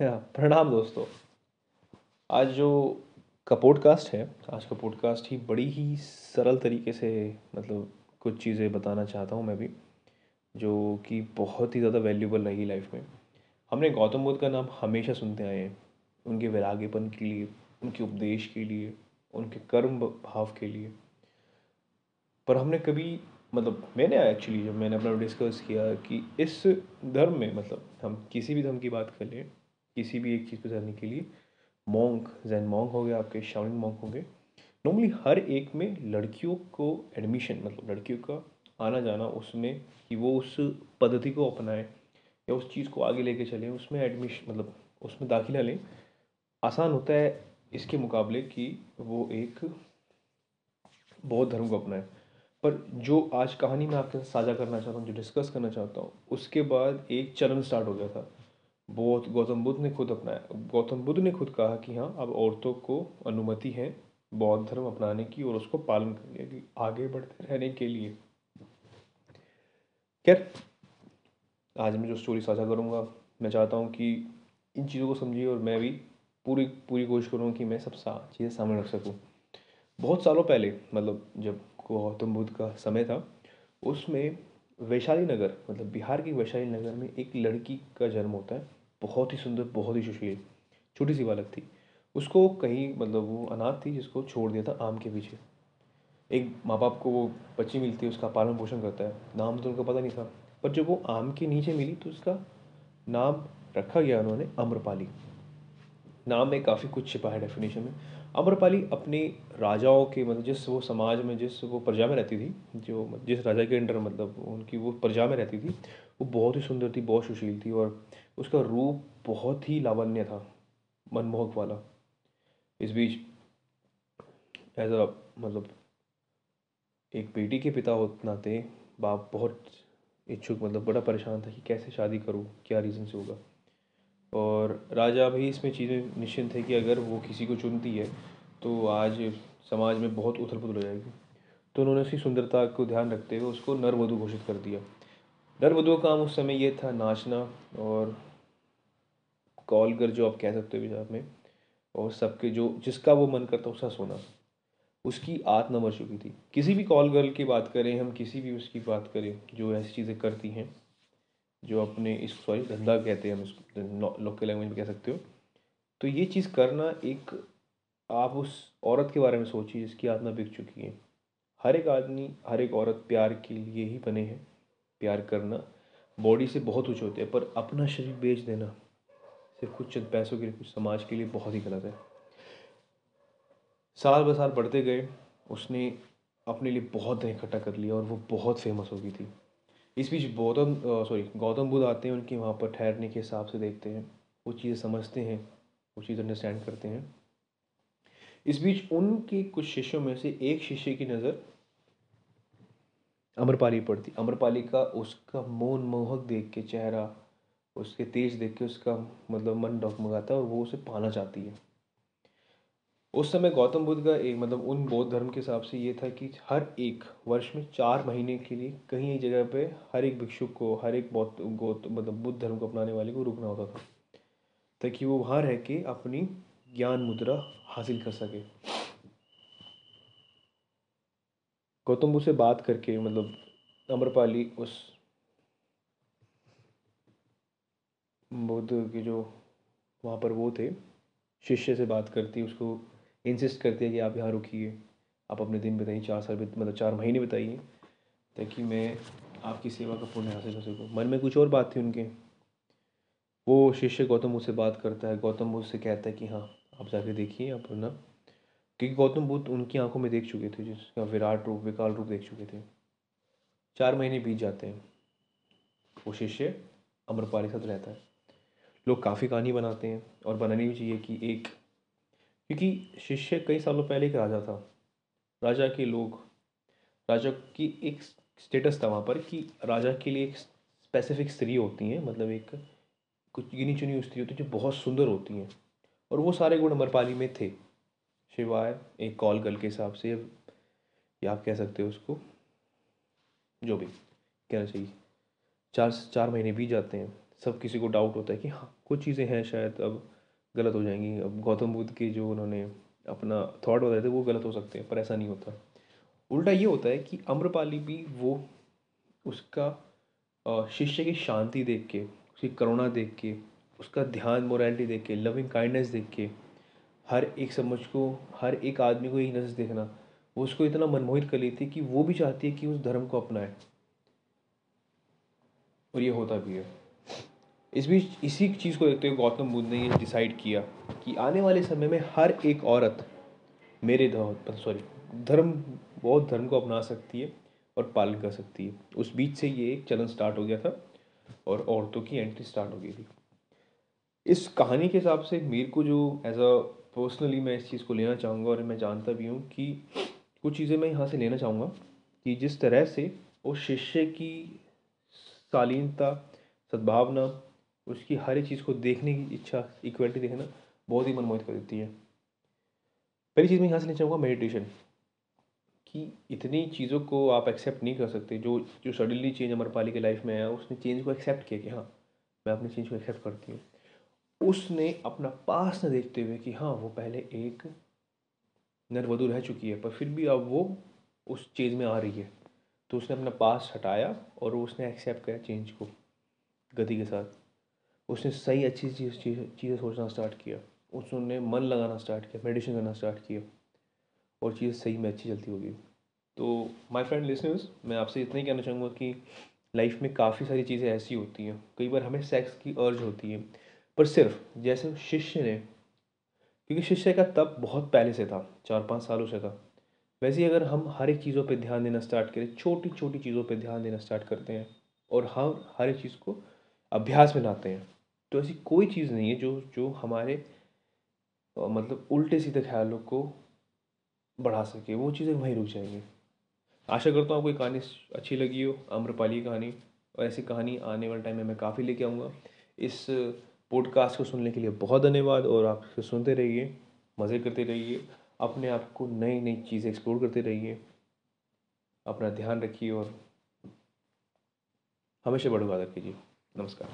प्रणाम दोस्तों। आज जो का पॉडकास्ट है, आज का पॉडकास्ट ही बड़ी ही सरल तरीके से मतलब कुछ चीज़ें बताना चाहता हूँ मैं भी, जो कि बहुत ही ज़्यादा वैल्यूबल रही लाइफ में। हमने गौतम बुद्ध का नाम हमेशा सुनते आए हैं, उनके वैराग्यपन के लिए, उनके उपदेश के लिए, उनके कर्म भाव के लिए। पर हमने कभी मतलब मैंने एक्चुअली जब मैंने अपना डिस्कस किया कि इस धर्म में मतलब हम किसी भी धर्म की बात कर लें किसी भी एक चीज़ को जानने के लिए। मोंग जैन मोंग हो गए आपके शाउलिंग मोंक होंगे। नॉर्मली हर एक में लड़कियों को एडमिशन मतलब लड़कियों का आना जाना उसमें कि वो उस पद्धति को अपनाएँ या उस चीज़ को आगे लेके चलें, उसमें एडमिशन मतलब उसमें दाखिला लें। आसान होता है इसके मुकाबले कि वो एक बौद्ध धर्म को अपनाएँ। पर जो आज कहानी मैं आपके साथ साझा करना चाहता हूँ, जो डिस्कस करना चाहता हूँ, उसके बाद एक चलन स्टार्ट हो गया था। बहुत गौतम बुद्ध ने खुद अपनाया। गौतम बुद्ध ने खुद कहा कि हाँ अब औरतों को अनुमति है बौद्ध धर्म अपनाने की और उसको पालन करने की, आगे बढ़ते रहने के लिए। खैर, आज मैं जो स्टोरी साझा करूँगा, मैं चाहता हूँ कि इन चीज़ों को समझिए और मैं भी पूरी पूरी कोशिश करूँगा कि मैं सब सा, चीज़ें सामने रख सकूँ। बहुत सालों पहले मतलब जब गौतम बुद्ध का समय था, उसमें वैशाली नगर मतलब बिहार के वैशाली नगर में एक लड़की का जन्म होता है। बहुत ही सुंदर, बहुत ही सुशील, छोटी सी बालक थी। उसको कहीं मतलब वो अनाथ थी जिसको छोड़ दिया था आम के पीछे। एक माँ बाप को वो बच्ची मिलती है, उसका पालन पोषण करता है। नाम तो उनको पता नहीं था, पर जब वो आम के नीचे मिली तो उसका नाम रखा गया उन्होंने अम्रपाली। नाम में काफ़ी कुछ छिपा है डेफिनेशन में। अम्रपाली अपने राजाओं के मतलब जिस वो समाज में, जिस वो प्रजा में रहती थी, जो जिस राजा के अंडर मतलब उनकी वो प्रजा में रहती थी, वो बहुत ही सुंदर थी, बहुत सुशील थी और उसका रूप बहुत ही लावण्य था, मनमोहक वाला। इस बीच एज अ मतलब एक बेटी के पिता हो नाते बाप बहुत इच्छुक मतलब बड़ा परेशान था कि कैसे शादी करूँ, क्या रीज़न से होगा। और राजा भी इसमें चीज़ें निश्चिंत थे कि अगर वो किसी को चुनती है तो आज समाज में बहुत उथल पुथल हो जाएगी। तो उन्होंने उसकी सुंदरता को ध्यान रखते हुए उसको नरवधु घोषित कर दिया। नरवधु का काम उस समय ये था नाचना और कॉल कर जो आप कह सकते हो बिहार में, और सबके जो, जिसका वो मन करता उसका सोना। उसकी आत न मर चुकी थी। किसी भी कॉल गर्ल की बात करें, हम किसी भी उसकी बात करें, जो ऐसी चीज़ें करती हैं जो अपने इस सॉरी धंधा कहते हैं हम इसको लोकल लैंग्वेज में कह सकते हो। तो ये चीज़ करना एक, आप उस औरत के बारे में सोचिए जिसकी आत्मा बिक चुकी है। हर एक आदमी, हर एक औरत प्यार के लिए ही बने हैं। प्यार करना बॉडी से बहुत कुछ होते हैं, पर अपना शरीर बेच देना सिर्फ़ कुछ चंद पैसों के लिए, कुछ समाज के लिए बहुत ही गलत है। साल ब साल बढ़ते गए, उसने अपने लिए बहुत इकट्ठा कर लिया और वो बहुत फ़ेमस हो गई थी। इस बीच गौतम सॉरी गौतम बुद्ध आते हैं, उनके वहाँ पर ठहरने के हिसाब से देखते हैं। वो चीज़ें समझते हैं, वो चीज़ अंडरस्टैंड करते हैं। इस बीच उनके कुछ शिष्यों में से एक शिष्य की नज़र अमरपाली पड़ती अमरपाली का उसका मौन मोहक देख के चेहरा, उसके तेज देख के उसका मतलब मन डगमगाता है और वो उसे पाना चाहती है। उस समय गौतम बुद्ध का एक मतलब उन बौद्ध धर्म के हिसाब से ये था कि हर एक वर्ष में चार महीने के लिए कहीं एक जगह पे हर एक भिक्षु को, हर एक बौद्ध, गौत मतलब बुद्ध धर्म को अपनाने वाले को रुकना होता था। ताकि वो वहाँ रह के अपनी ज्ञान मुद्रा हासिल कर सके। गौतम बुद्ध से बात करके मतलब अमरपाली उस बुद्ध के जो वहाँ पर वो थे, शिष्य से बात करती, उसको इंसिस्ट करती है कि आप यहाँ रुकिए। आप अपने दिन बताइए, चार साल मतलब चार महीने बताइए, ताकि मैं आपकी सेवा का पुण्य हासिल कर सकूँ। मन में कुछ और बात थी उनके। वो शिष्य गौतम बुद्ध से बात करता है। गौतम बुद्ध से कहता है कि हाँ आप जाके देखिए आप ना। क्योंकि गौतम बुद्ध उनकी आँखों में देख चुके थे, जिसका विराट रूप, विकाल रूप देख चुके थे। चार महीने बीत जाते हैं। वो शिष्य अमरपाली साथ रहता है। लोग काफ़ी कहानी बनाते हैं और बनानी भी चाहिए कि एक क्योंकि शिष्य कई सालों पहले एक राजा था। राजा के लोग, राजा की एक स्टेटस था वहाँ पर कि राजा के लिए एक स्पेसिफिक स्त्री होती हैं मतलब एक कुछ गिनी चुनी स्त्री होती है जो बहुत सुंदर होती हैं। और वो सारे गुण अमरपाली में थे। शिवाय, एक कॉल गर्ल के हिसाब से, या आप कह सकते हो उसको, जो भी, कहना चाहिए। चार चार महीने बीत जाते हैं, सब किसी को डाउट होता है कि हाँ कुछ चीज़ें हैं शायद अब। गलत हो जाएँगी। अब गौतम बुद्ध के जो उन्होंने अपना थॉट बताए थे, वो गलत हो सकते हैं, पर ऐसा नहीं होता। उल्टा ये होता है कि अम्रपाली भी वो उसका शिष्य की शांति देख के, उसकी करुणा देख के, उसका ध्यान मोरालिटी देख के लविंग काइंडनेस देख के, हर एक समझ को, हर एक आदमी को एक नज़र देखना, वो उसको इतना मनमोहित कर लेती है कि वो भी चाहती है कि उस धर्म को अपनाए। और ये होता भी है। इस बीच इसी चीज़ को देखते हुए गौतम बुद्ध ने ये डिसाइड किया कि आने वाले समय में हर एक औरत मेरे सॉरी धर्म, बौद्ध धर्म को अपना सकती है और पालन कर सकती है। उस बीच से ये एक चलन स्टार्ट हो गया था और औरतों की एंट्री स्टार्ट हो गई थी। इस कहानी के हिसाब से मेरे को जो एज अ पर्सनली मैं इस चीज़ को लेना चाहूँगा और मैं जानता भी हूँ कि कुछ चीज़ें मैं यहाँ से लेना चाहूँगा कि जिस तरह से वो शिष्य की शालीनता, सद्भावना उसकी हर एक चीज़ को देखने की इच्छा इक्वलिटी देखना बहुत ही मनमोहित कर देती है। पहली चीज़ मैं यहाँ से लेना चाहूँगा मेडिटेशन कि इतनी चीज़ों को आप एक्सेप्ट नहीं कर सकते। जो जो सडनली चेंज अमरपाली के लाइफ में आया, उसने चेंज को एक्सेप्ट किया कि हाँ मैं अपने चेंज को एक्सेप्ट करती हूँ। उसने अपना पास न देखते हुए कि हाँ वो पहले एक नरवधु रह चुकी है, पर फिर भी अब वो उस चेंज में आ रही है। तो उसने अपना पास हटाया और उसने एक्सेप्ट किया चेंज को, गति के साथ। उसने सही अच्छी चीज़, चीज़ें सोचना स्टार्ट किया। उसने मन लगाना स्टार्ट किया मेडिटेशन करना स्टार्ट किया और चीज़ सही में अच्छी चलती होगी। तो माय फ्रेंड लिसनर्स मैं आपसे इतना ही कहना चाहूँगा कि लाइफ में काफ़ी सारी चीज़ें ऐसी होती हैं। कई बार हमें सेक्स की अर्ज़ होती है। पर सिर्फ़ जैसे शिष्य ने, क्योंकि शिष्य का तब बहुत पहले से था चार पाँच सालों से था। वैसे ही अगर हम हर एक चीज़ों पर ध्यान देना स्टार्ट करें छोटी छोटी चीज़ों पर ध्यान देना स्टार्ट करते हैं और हर हर एक चीज़ को अभ्यास में लाते हैं। तो ऐसी कोई चीज़ नहीं है जो जो हमारे मतलब उल्टे सीधे ख्यालों को बढ़ा सके। वो चीज़ें वहीं रुक जाएँगी। आशा करता हूँ आपको ये कहानी अच्छी लगी हो आम्रपाली की कहानी। और ऐसी कहानी आने वाले टाइम में मैं काफ़ी लेके आऊँगा। इस पॉडकास्ट को सुनने के लिए बहुत धन्यवाद और आप सुनते रहिए, मज़े करते रहिए, अपने आप को नई नई चीज़ें एक्सप्लोर करते रहिए, अपना ध्यान रखिए और हमेशा बड़ो कीजिए। नमस्कार